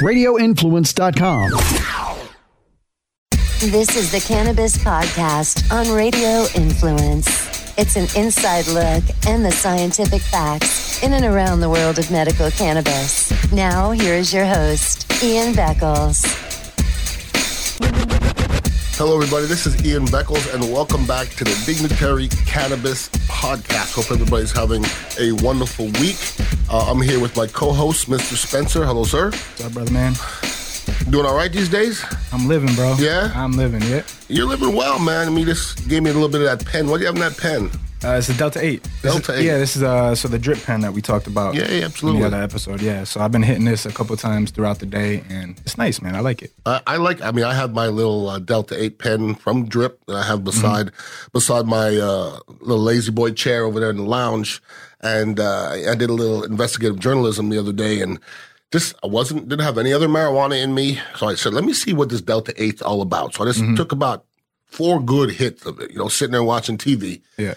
radioinfluence.com. This is the Cannabis Podcast on Radio Influence. It's an inside look and the scientific facts in and around the world of medical cannabis. Now, here is your host, Ian Beckles. Hello, everybody. This is Ian Beckles, and welcome back to the Dignitary Cannabis Podcast. Hope everybody's having a wonderful week. Uh, I'm here with my co-host, Mr. Spencer. Hello, sir. What's up, brother man? Doing all right these days? I'm living, bro. Yeah? I'm living, yeah. You're living well, man. I mean, this gave me a little bit of that pen. What do you have in that pen? Uh, it's a Delta 8. This Delta is, 8. Yeah, this is uh, so the drip pen that we talked about. Yeah, yeah, absolutely. In the other episode, yeah. So I've been hitting this a couple times throughout the day, and it's nice, man. I like it. I, I like. I mean, I have my little uh, Delta Eight pen from Drip that I have beside beside my uh, little La-Z-Boy chair over there in the lounge, and uh, I did a little investigative journalism the other day, and just I wasn't didn't have any other marijuana in me, so I said, let me see what this Delta Eight's all about. So I just took about four good hits of it, you know, sitting there watching TV. Yeah.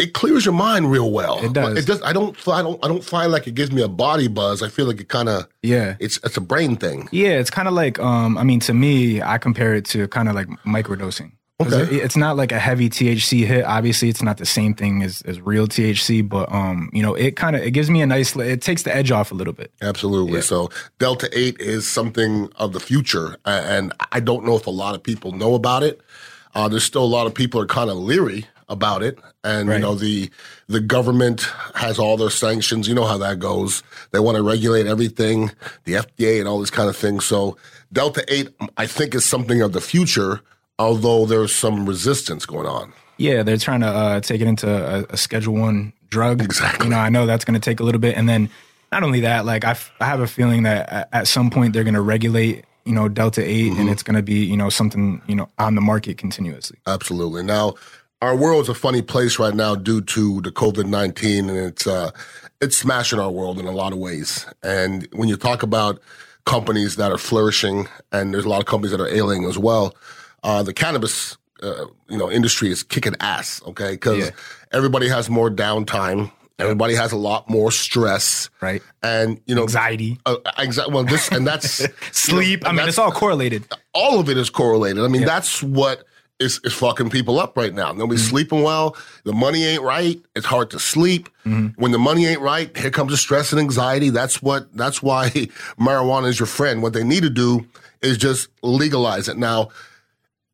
It clears your mind real well. It does. It does. I don't. I don't. I don't find like it gives me a body buzz. I feel like it kind of. Yeah. It's it's a brain thing. Yeah, it's kind of like, um, I mean, to me, I compare it to kind of like microdosing. Okay. it- It's not like a heavy THC hit. Obviously, it's not the same thing as, as real THC, but um, you know, it kind of it gives me a nice. It takes the edge off a little bit. Absolutely. Yeah. So Delta 8 is something of the future. And I don't know if a lot of people know about it. Uh, there's still a lot of people are kind of leery about it. And, you know, the, the government has all their sanctions. You know how that goes. They want to regulate everything, the FDA and all this kind of thing. So Delta 8, I think is something of the future, although there's some resistance going on. Yeah, they're trying to uh, take it into a, a Schedule One drug. Exactly. You know, I know that's going to take a little bit, and then not only that, like I, f- I have a feeling that at, at some point they're going to regulate, you know, Delta 8 Mm-hmm. and it's going to be, you know, something, you know, on the market continuously. Absolutely. Now, our world's a funny place right now due to the COVID nineteen, and it's uh, it's smashing our world in a lot of ways. And when you talk about companies that are flourishing, and there's a lot of companies that are ailing as well, uh, the cannabis uh, you know industry is kicking ass. Okay, because Yeah. everybody has more downtime. Everybody has a lot more stress, Right. And you know, Anxiety, uh, anxiety. Well, this and that's sleep. I mean, it's all correlated. all of it is correlated. I mean, that's what is, is fucking people up right now. Nobody's sleeping well. The money ain't right. It's hard to sleep. When the money ain't right, here comes the stress and anxiety. That's what. That's why marijuana is your friend. What they need to do is just legalize it. Now,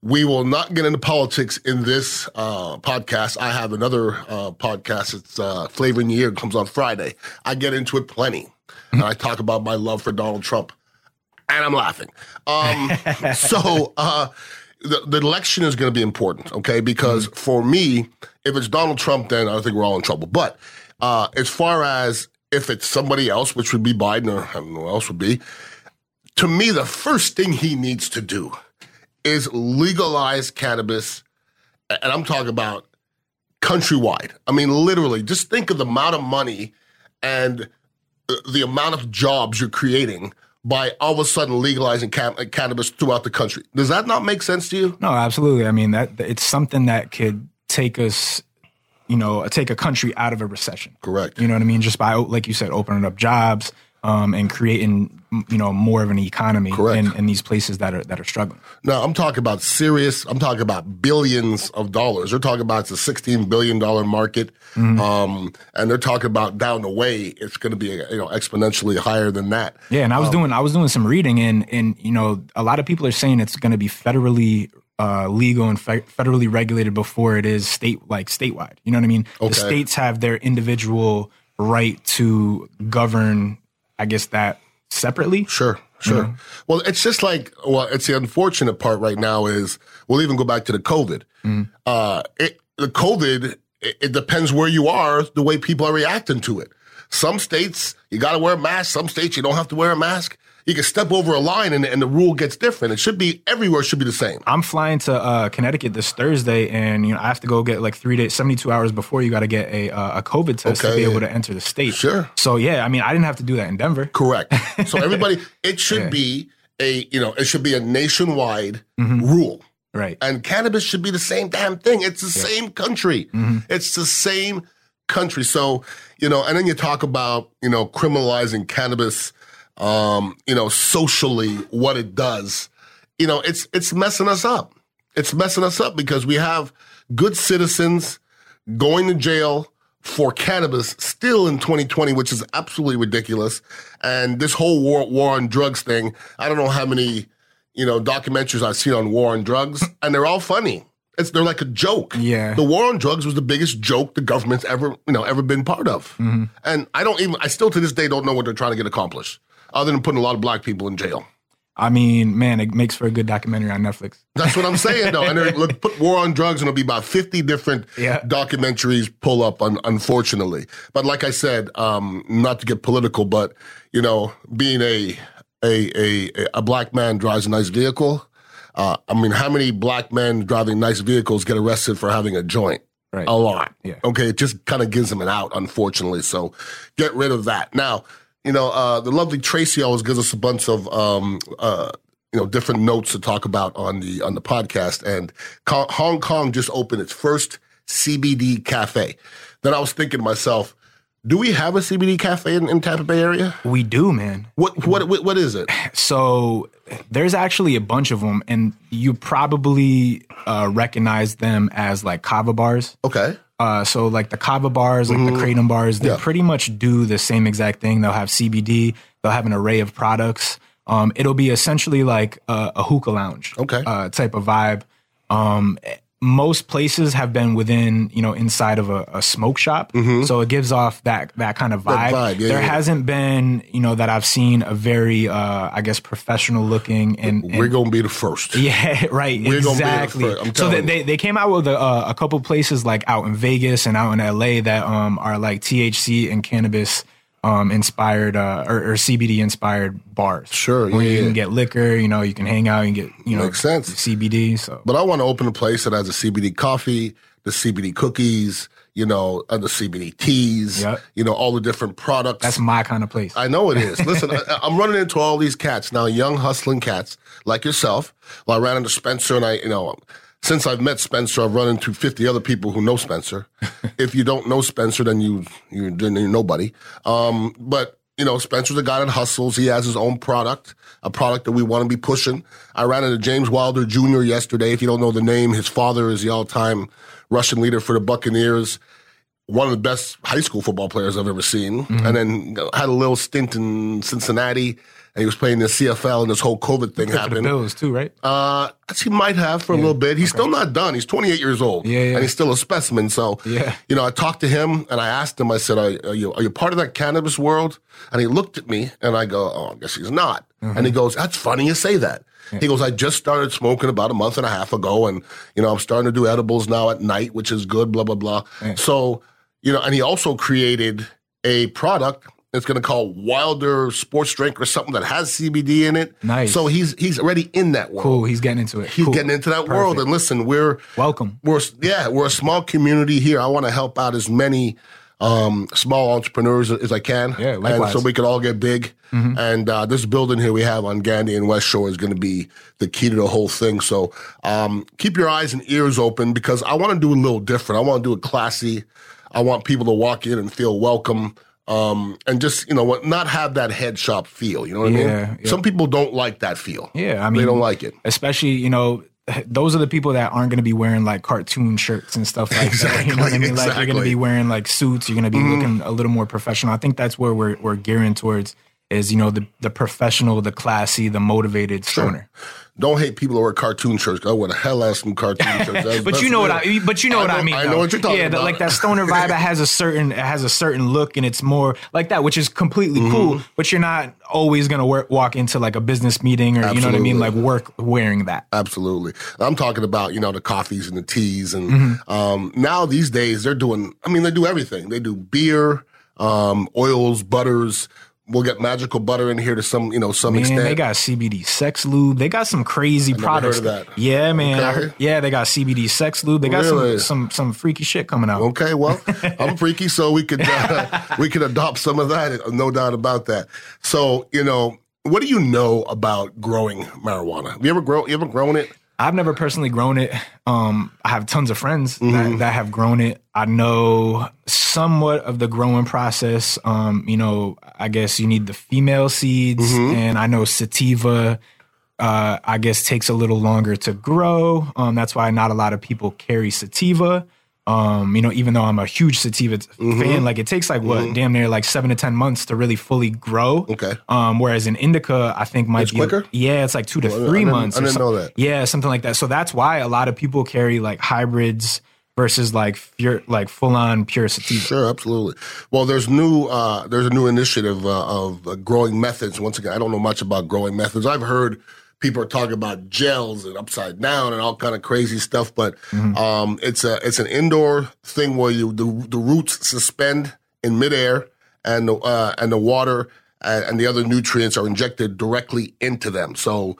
we will not get into politics in this uh, podcast. I have another uh, podcast. It's uh, Flavor in the Year. It comes on Friday. I get into it plenty, and I talk about my love for Donald Trump and I'm laughing. Um, so uh, the, the election is going to be important, okay? Because for me, if it's Donald Trump, then I think we're all in trouble. But uh, as far as if it's somebody else, which would be Biden or I don't know who else would be, to me, the first thing he needs to do is legalize cannabis. And I'm talking about countrywide. I mean, literally, just think of the amount of money and the- the amount of jobs you're creating by all of a sudden legalizing can- uh, cannabis throughout the country. Does that not make sense to you? No, absolutely. I mean, that it's something that could take us, you know, take a country out of a recession. Correct. You know what I mean? Just by, like you said, opening up jobs um, and creating, you know, more of an economy in, in these places that are that are struggling. No, I'm talking about serious. I'm talking about billions of dollars. They're talking about it's a 16 billion dollar market, um, and they're talking about down the way it's going to be you know exponentially higher than that. Yeah, and I was doing I was doing some reading, and and you know, a lot of people are saying it's going to be federally uh, legal and fe- federally regulated before it is state like statewide. You know what I mean? Okay. The states have their individual right to govern. I guess that separately. Sure, sure. Well, it's just like well, it's the unfortunate part right now is we'll even go back to the COVID. Uh, it, the COVID, it, it depends where you are, the way people are reacting to it. Some states you got to wear a mask. Some states you don't have to wear a mask. You can step over a line and, and the rule gets different. It should be everywhere. Should be the same. I'm flying to uh, Connecticut this Thursday, and you know I have to go get like three days, 72 hours before you got to get a uh, a COVID test to be yeah. able to enter the state. Sure. So yeah, I mean I didn't have to do that in Denver. Correct. So everybody, it should Yeah. be a you know it should be a nationwide rule. Right. And cannabis should be the same damn thing. It's the same country. It's the same country. So, you know, and then you talk about, you know, criminalizing cannabis. Um, you know, socially what it does, you know, it's it's messing us up. It's messing us up because we have good citizens going to jail for cannabis still in 2020, which is absolutely ridiculous. And this whole war war on drugs thing, I don't know how many, you know, documentaries I've seen on war on drugs, and they're all funny. It's they're like a joke. Yeah. The war on drugs was the biggest joke the government's ever, you know, ever been part of. Mm-hmm. And I don't even I still to this day don't know what they're trying to get accomplished, other than putting a lot of black people in jail. I mean, man, it makes for a good documentary on Netflix. That's what I'm saying, though. And look, put war on drugs, and it'll be about 50 different Yeah. documentaries pull up. Un- unfortunately, but like I said, um, not to get political, but you know, being a a a a black man drives a nice vehicle. Uh, I mean, how many black men driving nice vehicles get arrested for having a joint? Right. A lot. Yeah. Okay. It just kind of gives them an out, unfortunately. So get rid of that. Now, you know, uh, the lovely Tracy always gives us a bunch of, um, uh, you know, different notes to talk about on the, on the podcast. And Hong Kong just opened its first CBD cafe. Then I was thinking to myself, do we have a CBD cafe in, in Tampa Bay area? We do, man. What, what, what, what is it? So there's actually a bunch of them, and you probably uh, recognize them as like kava bars. Okay. Uh, so like the kava bars, like the kratom bars, they Mm-hmm. Yeah. pretty much do the same exact thing. They'll have CBD. They'll have an array of products. Um, it'll be essentially like a, a hookah lounge, Okay. uh, type of vibe. Um, most places have been within, you know, inside of a, a smoke shop, so it gives off that that kind of vibe. Mm-hmm. vibe, yeah, there yeah. hasn't been, you know, that I've seen a very, uh, I guess, professional looking and, and We're going to be the first. yeah, right. We're gonna be the exactly. first, I'm so they, they they came out with a, uh, a couple places like out in Vegas and out in LA that um are like THC and cannabis um inspired uh or, or CBD inspired bars. Sure, where yeah, you yeah. can get liquor, you know, you can hang out and get you know Makes sense. CBD. So But I want to open a place that has a CBD coffee, the CBD cookies, you know, and the CBD teas, Yep. you know, all the different products. that's my kind of place. I know it is. Listen, I, I'm running into all these cats now, young hustling cats like yourself. Well, I ran into Spencer, and I, you know, since I've met Spencer, I've run into 50 other people who know Spencer. if you don't know Spencer, then you you then you're nobody. Um, but you know, Spencer's a guy that hustles. He has his own product, a product that we want to be pushing. I ran into James Wilder Jr. yesterday. If you don't know the name, his father is the all-time Russian leader for the Buccaneers one of the best high school football players I've ever seen, Mm-hmm. and then had a little stint in Cincinnati, and he was playing the CFL, and this whole COVID thing the happened. Bills too, right? Uh, he might have for a little bit. He's still not done. He's 28 years old, Yeah, yeah. and he's still a specimen. So, Yeah. you know, I talked to him, and I asked him. I said, "Are, are you are you part of that cannabis world?" And he looked at me, and I go, "Oh, I guess he's not." Mm-hmm. And he goes, "That's funny you say that." He goes, "I just started smoking about a month and a half ago, and you know, I'm starting to do edibles now at night, which is good." Blah blah blah. So, you know, and he also created a product. that's going to call Wilder Sports Drink or something that has CBD in it. Nice. So he's he's already in that world. Cool. He's getting into it. He's Cool. getting into that world. And listen, we're Welcome. we're yeah, we're a small community here. I want to help out as many um, small entrepreneurs as I can. Yeah, and likewise. so we could all get big. And uh, this building here we have on Gandy and West Shore is going to be the key to the whole thing. So um, keep your eyes and ears open because I want to do a little different. I want to do it classy. I want people to walk in and feel welcome. Um, and just, you know, not have that head shop feel. You know what I mean? yeah. Some people don't like that feel. Yeah, I mean, they don't like it. especially you know those are the people that aren't going to be wearing like cartoon shirts and stuff like that. You know what I Exactly, mean? Like you're going to be wearing like suits. You're going to be looking a little more professional. I think that's where we're we're gearing towards is you know the the professional, the classy, the motivated stoner. Don't hate people who wear cartoon shirts. I would a hell ass some cartoon shirts. But you know what. I but you know what I mean. I know though. what you're talking about. yeah, like that stoner vibe. It has a certain it has a certain look, and it's more like that, which is completely Mm-hmm. cool. But you're not always gonna work, walk into like a business meeting or you know what I mean, like work wearing that. Absolutely. I'm talking about, you know, the coffees and the teas. And Mm-hmm. um, now these days they're doing, I mean, they do everything. They do beer, um, oils, butters. We'll get magical butter in here to some, you know, some Man, extent. they got CBD sex lube. They got some crazy products. heard of that. Yeah, man. Okay. heard, yeah, they got CBD sex lube. They got Really? some some some freaky shit coming out. Okay, well, I'm freaky, so we could uh, we could adopt some of that. No doubt about that. So, you know, what do you know about growing marijuana? Have you ever grow? You ever grown it? I've never personally grown it. Um, I have tons of friends Mm-hmm. that, that have grown it. I know somewhat of the growing process. Um, you know, I guess you need the female seeds, Mm-hmm. and I know sativa. Uh, I guess takes a little longer to grow. Um, that's why not a lot of people carry sativa. Um, you know, even though I'm a huge sativa Mm-hmm. fan, like it takes like what damn near like seven to ten months to really fully grow. Okay. Um, whereas in indica, I think might It's be quicker? Yeah, it's like two to I three didn't- months. I didn't know that. Yeah, something like that. So that's why a lot of people carry like hybrids versus like pure, like full on pure sativa. Sure, absolutely. Well, there's new uh, there's a new initiative uh, of uh, growing methods. Once again, I don't know much about growing methods. I've heard people are talking about gels and upside down and all kind of crazy stuff, but um, it's a it's an indoor thing where you the, the roots suspend in midair and the uh, and the water and, and the other nutrients are injected directly into them. So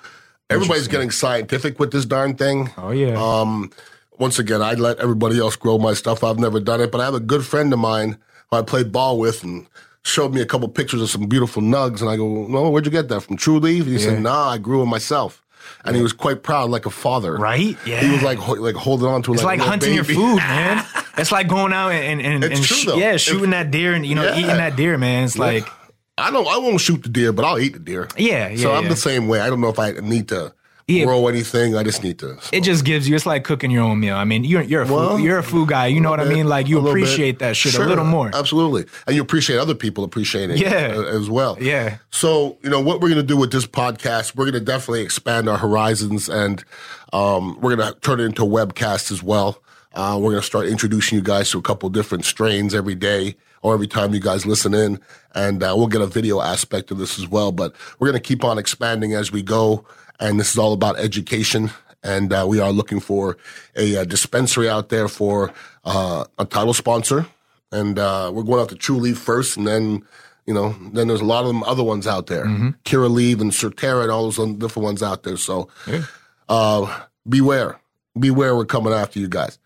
everybody's getting scientific with this darn thing. Oh yeah. Um, once again, I let everybody else grow my stuff. I've never done it, but I have a good friend of mine who I played ball with and showed me a couple pictures of some beautiful nugs. And I go, no, where'd you get that from? Trulieve? And he said, nah, I grew it myself. And he was quite proud, like a father. right? Yeah. He was like, ho- like holding on to it it's like little hunting your food, man. It's like going out and and, and sh- yeah, If- shooting that deer and you know Yeah. eating that deer, man. It's like I don't, I won't shoot the deer, but I'll eat the deer. yeah, yeah. so I'm yeah. the same way. I don't know if I need to Yeah. grow anything. I just need to. it just gives you. It's like cooking your own meal. I mean, you're you're a Well, food, you're a food guy. You know what I mean? Like you a little bit. appreciate that shit Sure, a little more. Absolutely. And you appreciate other people appreciating Yeah. it uh, as well. Yeah. So, you know, what we're going to do with this podcast, we're going to definitely expand our horizons and um, we're going to turn it into a webcast as well. Uh, we're going to start introducing you guys to a couple different strains every day or every time you guys listen in. And uh, we'll get a video aspect of this as well. But we're going to keep on expanding as we go. And this is all about education. And uh, we are looking for a, uh dispensary out there for uh, a title sponsor. And uh, we're going out to Trulieve first, and then you know, then there's a lot of them other ones out there, Curaleaf and Surterra and all those different ones out there. So, uh, beware, beware. We're coming after you guys.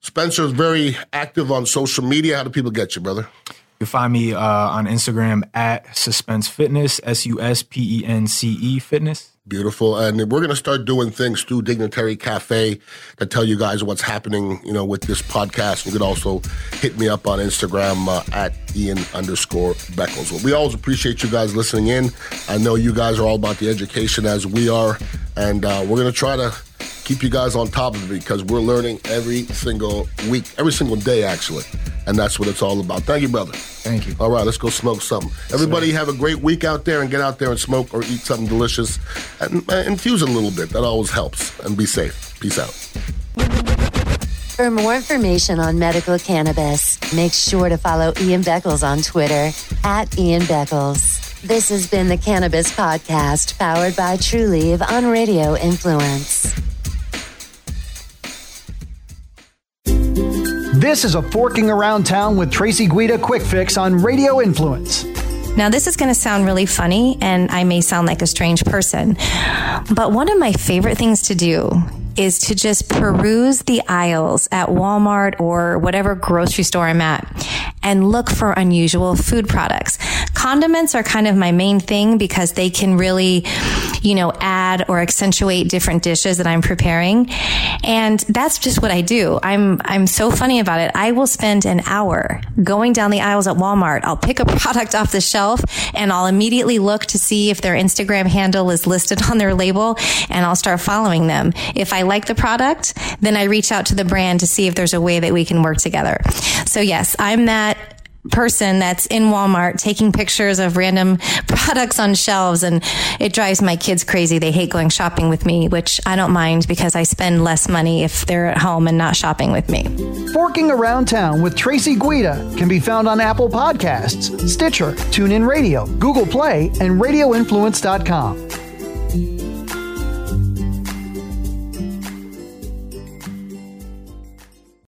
Spencer is very active on social media. How do people get you, brother? You can find me uh, on Instagram at Suspense Fitness, S U S P E N C E Fitness. Beautiful. And we're going to start doing things through Dignitary Cafe to tell you guys what's happening, you know, with this podcast. You could also hit me up on Instagram uh, at Ian underscore Beckles. Well, we always appreciate you guys listening in. I know you guys are all about the education as we are. And uh, we're going to try to keep you guys on top of it because we're learning every single week, every single day, actually. And that's what it's all about. Thank you, brother. Thank you. All right, let's go smoke something. Everybody have a great week out there and get out there and smoke or eat something delicious and uh, infuse it a little bit. That always helps. And be safe. Peace out. For more information on medical cannabis, make sure to follow Ian Beckles on Twitter at Ian Beckles. This has been the Cannabis Podcast powered by Trulieve on Radio Influence. This is a Forking Around Town with Tracy Guida Quick Fix on Radio Influence. Now, this is going to sound really funny, and I may sound like a strange person, but one of my favorite things to do is to just peruse the aisles at Walmart or whatever grocery store I'm at and look for unusual food products. Condiments are kind of my main thing because they can really, you know, add or accentuate different dishes that I'm preparing. And that's just what I do. I'm, I'm so funny about it. I will spend an hour going down the aisles at Walmart. I'll pick a product off the shelf and I'll immediately look to see if their Instagram handle is listed on their label and I'll start following them. If I like the product, then I reach out to the brand to see if there's a way that we can work together. So yes, I'm that person that's in Walmart taking pictures of random products on shelves and it drives my kids crazy. They hate going shopping with me, which I don't mind because I spend less money if they're at home and not shopping with me. Forking Around Town with Tracy Guida can be found on Apple Podcasts, Stitcher, TuneIn Radio, Google Play, and RadioInfluence.com.